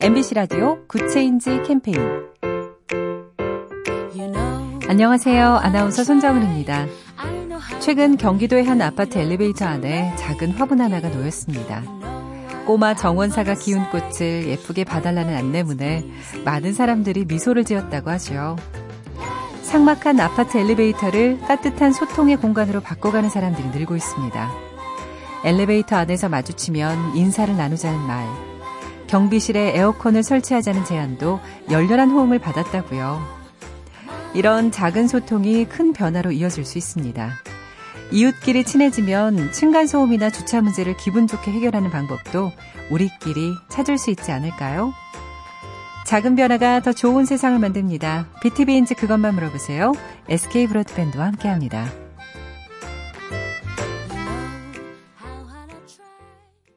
MBC 라디오 Good Change 캠페인 안녕하세요. 아나운서 손정은입니다. 최근 경기도의 한 아파트 엘리베이터 안에 작은 화분 하나가 놓였습니다. 꼬마 정원사가 키운 꽃을 예쁘게 봐달라는 안내문에 많은 사람들이 미소를 지었다고 하죠. 삭막한 아파트 엘리베이터를 따뜻한 소통의 공간으로 바꿔가는 사람들이 늘고 있습니다. 엘리베이터 안에서 마주치면 인사를 나누자는 말, 경비실에 에어컨을 설치하자는 제안도 열렬한 호응을 받았다고요. 이런 작은 소통이 큰 변화로 이어질 수 있습니다. 이웃끼리 친해지면 층간소음이나 주차 문제를 기분 좋게 해결하는 방법도 우리끼리 찾을 수 있지 않을까요? 작은 변화가 더 좋은 세상을 만듭니다. BTV인지 그것만 물어보세요. SK 브로드밴드와 함께합니다.